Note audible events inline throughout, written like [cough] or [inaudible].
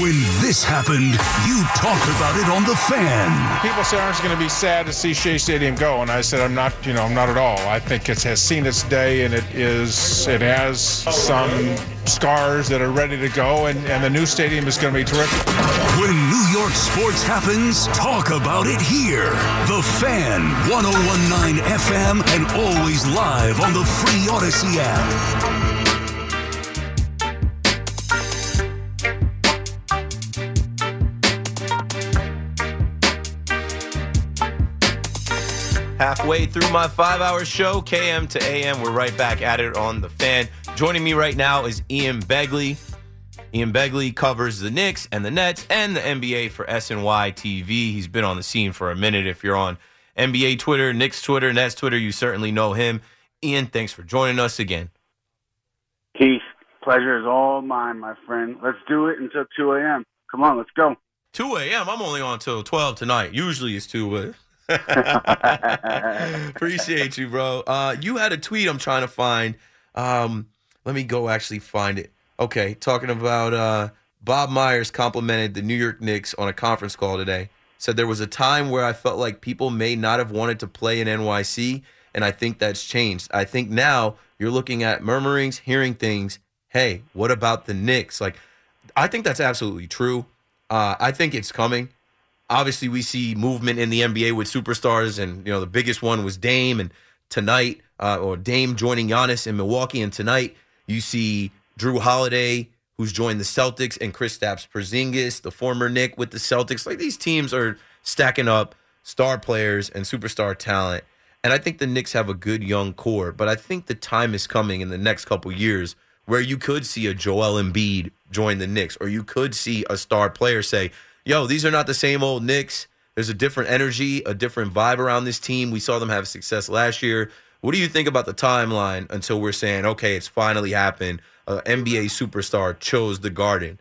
When this happened, you talked about it on the fan. People say I was going to be sad to see Shea Stadium go, and I said I'm not. You know, I'm not at all. I think it has seen its day, and it is. It has some scars that are ready to go, and, and the new stadium is going to be terrific. When New York sports happens, talk about it here. The Fan, 1019 FM, and always live on the free Audacy app. Halfway through my five hour show, KM to AM, we're right back at it on the fan. Joining me right now is Ian Begley. Ian Begley covers the Knicks and the Nets and the NBA for SNY TV. He's been on the scene for a minute. If you're on NBA Twitter, Knicks Twitter, Nets Twitter, you certainly know him. Ian, thanks for joining us again. Keith, pleasure is all mine, my friend. Let's do it until 2 a.m. Come on, let's go. 2 a.m. I'm only on till 12 tonight. Usually it's 2, but [laughs] Appreciate you, bro. Uh, you had a tweet I'm trying to find. Um, let me go actually find it. Okay, talking about uh, Bob Myers complimented the New York Knicks on a conference call today. Said there was a time where I felt like people may not have wanted to play in NYC, and I think that's changed. I think now you're looking at murmurings, hearing things. Hey, what about the Knicks? Like, I think that's absolutely true. Uh, I think it's coming obviously we see movement in the NBA with superstars, and you know the biggest one was Dame, and tonight uh, or Dame joining Giannis in Milwaukee, and tonight you see Jrue Holiday who's joined the Celtics and Chris Kristaps Porzingis, the former Knick with the Celtics. Like these teams are stacking up star players and superstar talent. And I think the Knicks have a good young core, but I think the time is coming in the next couple years where you could see a Joel Embiid join the Knicks, or you could see a star player say, yo, these are not the same old Knicks. There's a different energy, a different vibe around this team. We saw them have success last year. What do you think about the timeline until we're saying, okay, it's finally happened? An NBA superstar chose the Garden.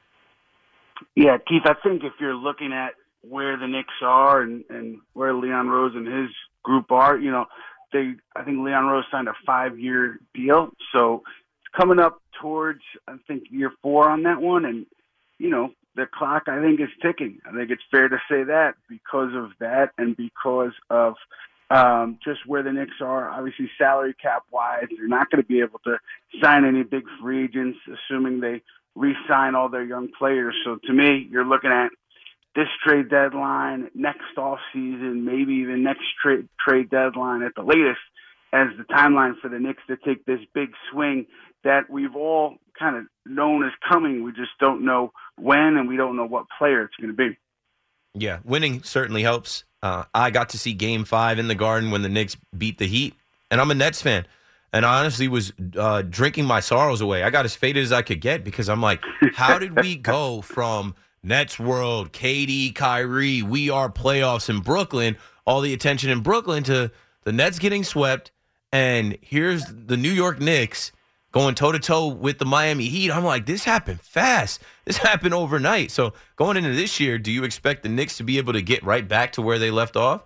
Yeah, Keith, I think if you're looking at where the Knicks are and, and where Leon Rose and his group are, you know, they I think Leon Rose signed a five year deal. So it's coming up towards I think year four on that one and you know, the clock I think is ticking. I think it's fair to say that because of that and because of um, just where the Knicks are, obviously salary cap wise, they're not going to be able to sign any big free agents, assuming they re-sign all their young players. So to me, you're looking at this trade deadline, next off season, maybe even next trade trade deadline at the latest, as the timeline for the Knicks to take this big swing that we've all kind of known is coming. We just don't know when, and we don't know what player it's going to be. Yeah, winning certainly helps. Uh, I got to see Game Five in the Garden when the Knicks beat the Heat, and I'm a Nets fan. And I honestly was uh, drinking my sorrows away. I got as faded as I could get because I'm like, how did we [laughs] go from Nets World, KD, Kyrie, we are playoffs in Brooklyn, all the attention in Brooklyn to the Nets getting swept, and here's the New York Knicks going toe to toe with the Miami Heat. I'm like, this happened fast. This [laughs] happened overnight. So going into this year, do you expect the Knicks to be able to get right back to where they left off?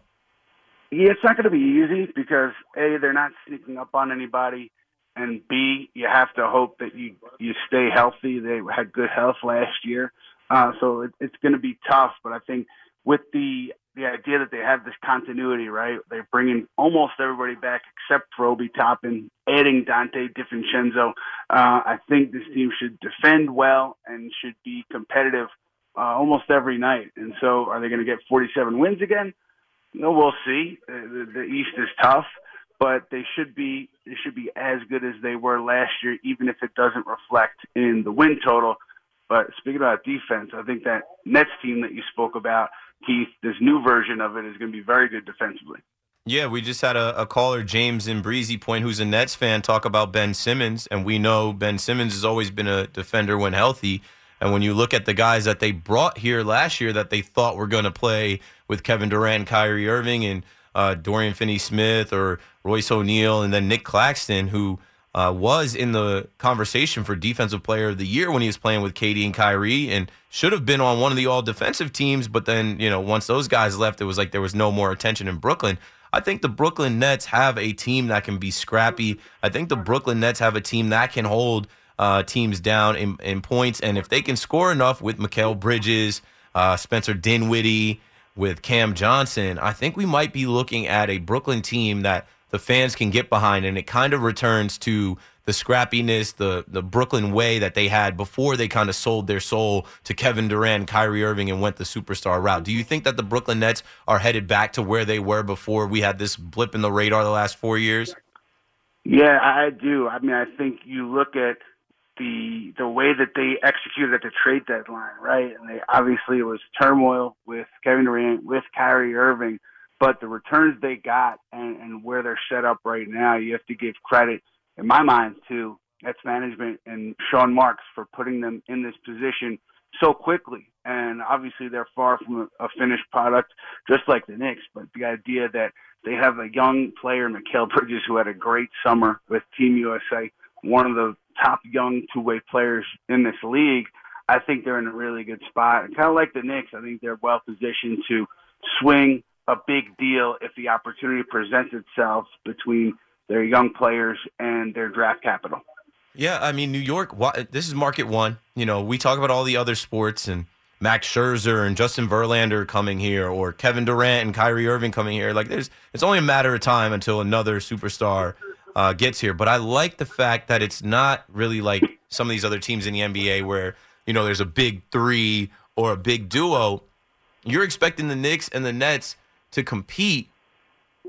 Yeah, it's not going to be easy because a they're not sneaking up on anybody, and b you have to hope that you you stay healthy. They had good health last year, uh, so it, it's going to be tough. But I think with the the idea that they have this continuity, right? They're bringing almost everybody back except for Obi Toppin, adding Donte DiVincenzo. Uh, I think this team should defend well and should be competitive uh, almost every night. And so, are they going to get 47 wins again? No, we'll see. The, the, the East is tough, but they should be they should be as good as they were last year, even if it doesn't reflect in the win total. But speaking about defense, I think that Nets team that you spoke about Keith, this new version of it is going to be very good defensively. Yeah, we just had a, a, caller, James in Breezy Point, who's a Nets fan, talk about Ben Simmons, and we know Ben Simmons has always been a defender when healthy. And when you look at the guys that they brought here last year that they thought were going to play with Kevin Durant, Kyrie Irving, and uh, Dorian Finney-Smith, or Royce O'Neale, and then Nic Claxton, who uh, was in the conversation for Defensive Player of the Year when he was playing with KD and Kyrie, and should have been on one of the All Defensive teams. But then, you know, once those guys left, it was like there was no more attention in Brooklyn. I think the Brooklyn Nets have a team that can be scrappy. I think the Brooklyn Nets have a team that can hold uh, teams down in, in, points, and if they can score enough with Mikal Bridges, uh, Spencer Dinwiddie, with Cam Johnson, I think we might be looking at a Brooklyn team that the fans can get behind, and it kind of returns to the scrappiness, the the Brooklyn way that they had before they kind of sold their soul to Kevin Durant, Kyrie Irving, and went the superstar route. Do you think that the Brooklyn Nets are headed back to where they were before we had this blip in the radar the last four years? Yeah, I do. I mean, I think you look at the the way that they executed at the trade deadline, right? And they obviously it was turmoil with Kevin Durant, with Kyrie Irving but the returns they got and, and where they're set up right now, you have to give credit, in my mind, to Nets management and Sean Marks for putting them in this position so quickly. And obviously, they're far from a, a finished product, just like the Knicks. But the idea that they have a young player, Mikal Bridges, who had a great summer with Team USA, one of the top young two-way players in this league. I think they're in a really good spot. And kind of like the Knicks, I think they're well positioned to swing a big deal if the opportunity presents itself between their young players and their draft capital. Yeah, I mean New York. This is market one. You know, we talk about all the other sports and Max Scherzer and Justin Verlander coming here, or Kevin Durant and Kyrie Irving coming here. Like, there's it's only a matter of time until another superstar uh, gets here. But I like the fact that it's not really like some of these other teams in the NBA where you know there's a big three or a big duo. You're expecting the Knicks and the Nets to compete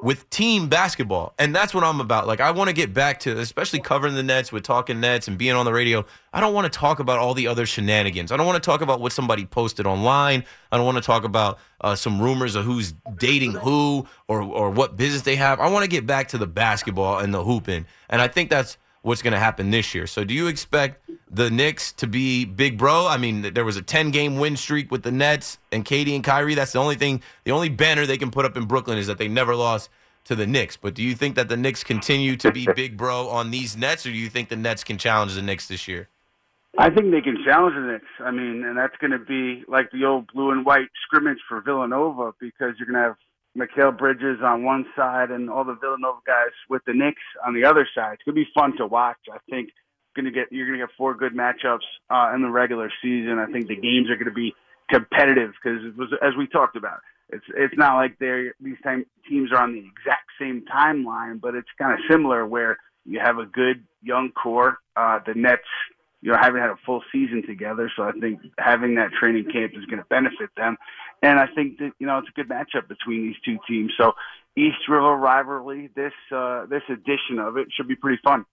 with team basketball. And that's what I'm about. Like, I want to get back to, especially covering the Nets with talking Nets and being on the radio. I don't want to talk about all the other shenanigans. I don't want to talk about what somebody posted online. I don't want to talk about uh, some rumors of who's dating who or, or what business they have. I want to get back to the basketball and the hooping. And I think that's what's going to happen this year. So, do you expect the Knicks to be big bro? I mean, there was a 10 game win streak with the Nets and KD and Kyrie. That's the only thing, the only banner they can put up in Brooklyn is that they never lost to the Knicks. But do you think that the Knicks continue to be big bro on these Nets, or do you think the Nets can challenge the Knicks this year? I think they can challenge the Knicks. I mean, and that's going to be like the old blue and white scrimmage for Villanova because you're going to have Mikal Bridges on one side and all the Villanova guys with the Knicks on the other side. It's gonna be fun to watch. I think gonna get you're gonna get four good matchups uh, in the regular season. I think the games are gonna be competitive because it was as we talked about. It's it's not like they're these time, teams are on the exact same timeline, but it's kind of similar where you have a good young core. Uh, the Nets you know, haven't had a full season together. So I think having that training camp is going to benefit them. And I think that, you know, it's a good matchup between these two teams. So East River rivalry, this, uh, this edition of it should be pretty fun.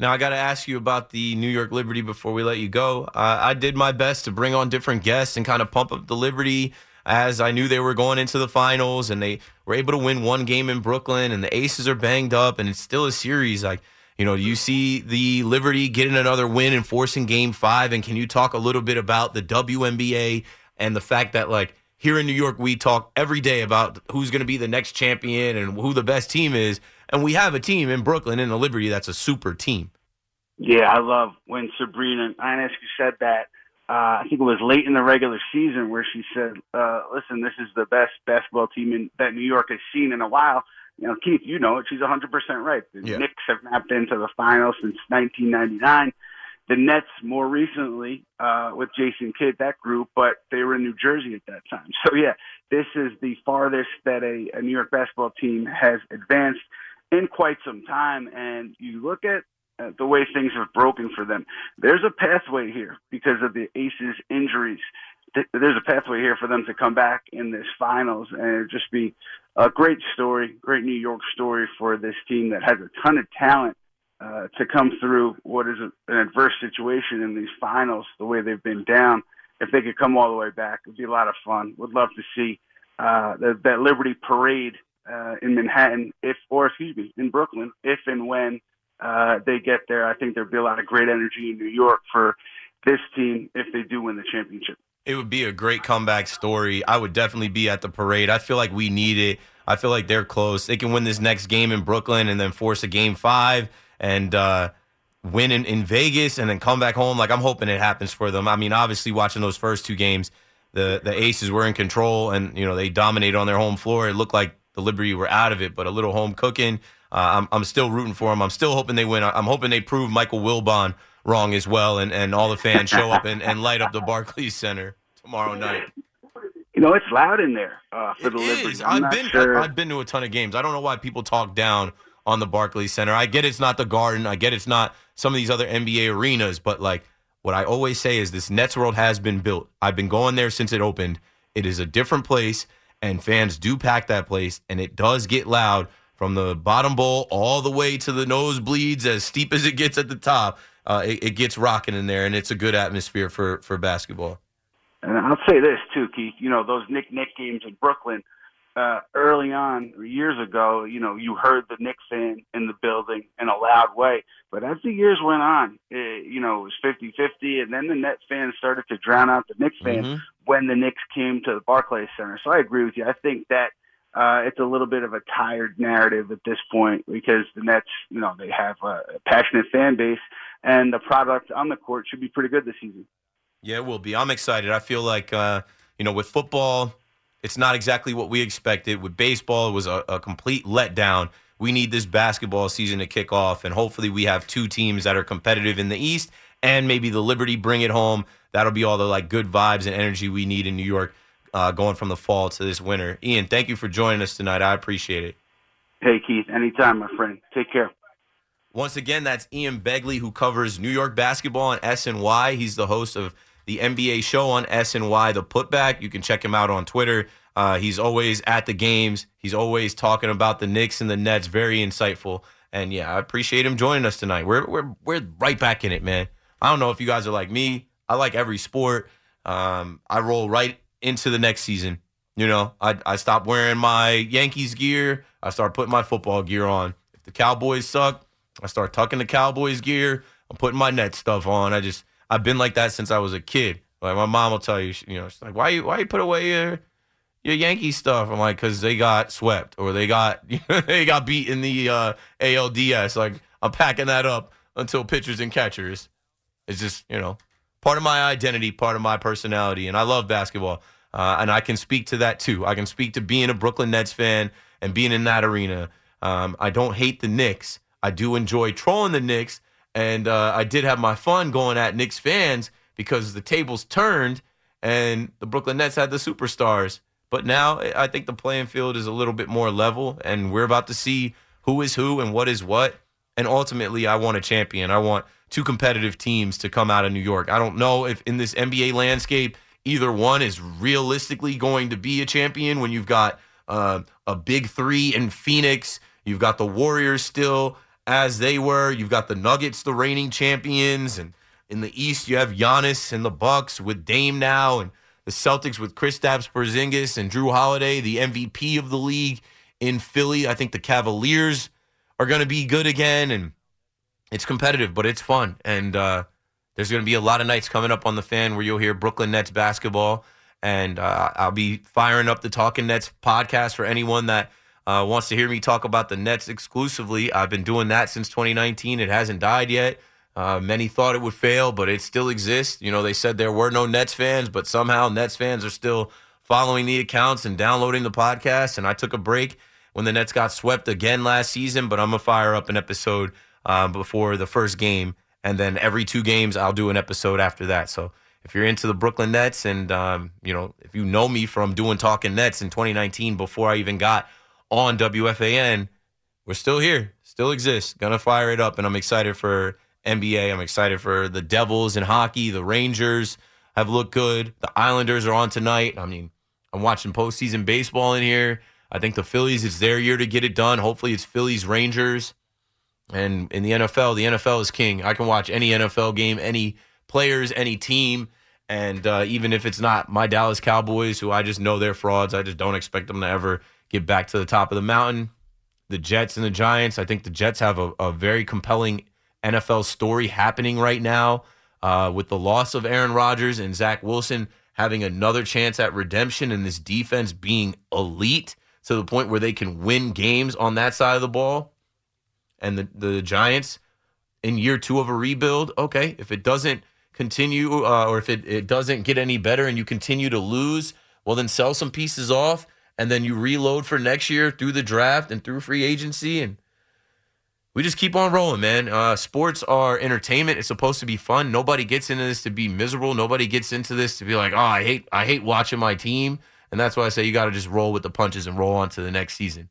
Now, I got to ask you about the New York Liberty before we let you go. Uh, I did my best to bring on different guests and kind of pump up the Liberty as I knew they were going into the finals and they were able to win one game in Brooklyn and the Aces are banged up and it's still a series. Like, you know, do you see the Liberty getting another win and forcing game five? And can you talk a little bit about the WNBA and the fact that, like, here in New York, we talk every day about who's going to be the next champion and who the best team is. And we have a team in Brooklyn in the Liberty that's a super team. Yeah, I love when Sabrina Ionescu said that. Uh, I think it was late in the regular season where she said, uh, "Listen, this is the best basketball team in, that New York has seen in a while." You know, Keith, you know it. She's 100% right. The yeah. Knicks have not been to the finals since 1999. the Nets more recently uh, with Jason Kidd, that group, but they were in New Jersey at that time. So yeah, this is the farthest that a, a New York basketball team has advanced in quite some time. And you look at uh, the way things have broken for them. There's a pathway here because of the Aces injuries. There's a pathway here for them to come back in this finals and just be a great story, great New York story for this team that has a ton of talent uh, to come through what is a, an adverse situation in these finals, the way they've been down. If they could come all the way back, it'd be a lot of fun. Would love to see uh, the, that Liberty Parade uh, in Manhattan, if or excuse me, in Brooklyn, if and when uh, they get there. I think there'd be a lot of great energy in New York for this team if they do win the championship. It would be a great comeback story. I would definitely be at the parade. I feel like we need it. I feel like they're close. They can win this next game in Brooklyn and then force a game five and uh, win in, in Vegas and then come back home. Like I'm hoping it happens for them. I mean, obviously, watching those first two games, the the Aces were in control and you know they dominated on their home floor. It looked like the Liberty were out of it, but a little home cooking. Uh, I'm I'm still rooting for them. I'm still hoping they win. I'm hoping they prove Michael Wilbon wrong as well, and, and all the fans show up and, and light up the Barclays Center tomorrow night. You know, it's loud in there uh, for it the Liberty. Is. I've been sure. I've been to a ton of games. I don't know why people talk down on the Barclays Center. I get it's not the Garden. I get it's not some of these other NBA arenas, but like what I always say is this Nets world has been built. I've been going there since it opened. It is a different place, and fans do pack that place, and it does get loud from the bottom bowl all the way to the nosebleeds, as steep as it gets at the top. Uh, it, it gets rocking in there, and it's a good atmosphere for for basketball. And I'll say this too, Keith. You know those Nick Nick games in Brooklyn uh, early on years ago, you know, you heard the Knicks fan in the building in a loud way. But as the years went on, it, you know, it was 50-50, and then the Nets fans started to drown out the Knicks fans mm-hmm. when the Knicks came to the Barclays Center. So I agree with you. I think that uh, it's a little bit of a tired narrative at this point because the Nets, you know, they have a passionate fan base, and the product on the court should be pretty good this season. Yeah, it will be. I'm excited. I feel like, uh, you know, with football – it's not exactly what we expected. With baseball, it was a, a complete letdown. We need this basketball season to kick off, and hopefully, we have two teams that are competitive in the East, and maybe the Liberty bring it home. That'll be all the like good vibes and energy we need in New York, uh, going from the fall to this winter. Ian, thank you for joining us tonight. I appreciate it. Hey Keith, anytime, my friend. Take care. Once again, that's Ian Begley, who covers New York basketball on SNY. He's the host of the NBA show on SNY, The Putback. You can check him out on Twitter. Uh, he's always at the games. He's always talking about the Knicks and the Nets. Very insightful. And yeah, I appreciate him joining us tonight. We're we're we're right back in it, man. I don't know if you guys are like me. I like every sport. Um, I roll right into the next season. You know, I I stop wearing my Yankees gear. I start putting my football gear on. If the Cowboys suck, I start tucking the Cowboys gear. I'm putting my net stuff on. I just I've been like that since I was a kid. Like my mom will tell you, you know, she's like, why you why you put away your your Yankee stuff? I'm like, because they got swept or they got [laughs] they got beat in the uh, ALDS. Like I'm packing that up until pitchers and catchers. It's just you know part of my identity, part of my personality, and I love basketball. Uh, and I can speak to that too. I can speak to being a Brooklyn Nets fan and being in that arena. Um, I don't hate the Knicks. I do enjoy trolling the Knicks and uh, I did have my fun going at Knicks fans because the tables turned and the Brooklyn Nets had the superstars. But now I think the playing field is a little bit more level, and we're about to see who is who and what is what. And ultimately, I want a champion. I want two competitive teams to come out of New York. I don't know if in this NBA landscape, either one is realistically going to be a champion when you've got uh, a big three in Phoenix, you've got the Warriors still as they were. You've got the Nuggets, the reigning champions, and in the East you have Giannis and the Bucks with Dame now, and the Celtics with Kristaps Porzingis and Jrue Holiday, the MVP of the league in Philly. I think the Cavaliers are going to be good again, and it's competitive, but it's fun. And uh, there's going to be a lot of nights coming up on the fan where you'll hear Brooklyn Nets basketball. And uh, I'll be firing up the Talking Nets podcast for anyone that uh, wants to hear me talk about the Nets exclusively. I've been doing that since 2019. It hasn't died yet. Uh, many thought it would fail, but it still exists. You know, they said there were no Nets fans, but somehow Nets fans are still following the accounts and downloading the podcast. And I took a break when the Nets got swept again last season, but I'm going to fire up an episode uh, before the first game and then every two games I'll do an episode after that. So if you're into the Brooklyn Nets, and um, you know if you know me from doing Talking Nets in 2019 before I even got on WFAN, we're still here, still exist. Gonna fire it up, and I'm excited for NBA. I'm excited for the Devils in hockey. The Rangers have looked good. The Islanders are on tonight. I mean, I'm watching postseason baseball in here. I think the Phillies, it's their year to get it done. Hopefully, it's Phillies Rangers. And in the NFL, the NFL is king. I can watch any NFL game, any players, any team. And uh, even if it's not my Dallas Cowboys, who I just know they're frauds, I just don't expect them to ever get back to the top of the mountain. The Jets and the Giants, I think the Jets have a, a very compelling NFL story happening right now uh, with the loss of Aaron Rodgers and Zach Wilson having another chance at redemption and this defense being elite to the point where they can win games on that side of the ball. And the, the Giants in year two of a rebuild, okay, if it doesn't continue uh, or if it, it doesn't get any better and you continue to lose, well, then sell some pieces off and then you reload for next year through the draft and through free agency. And we just keep on rolling, man. Uh, sports are entertainment. It's supposed to be fun. Nobody gets into this to be miserable. Nobody gets into this to be like, oh, I hate, I hate watching my team. And that's why I say you got to just roll with the punches and roll on to the next season.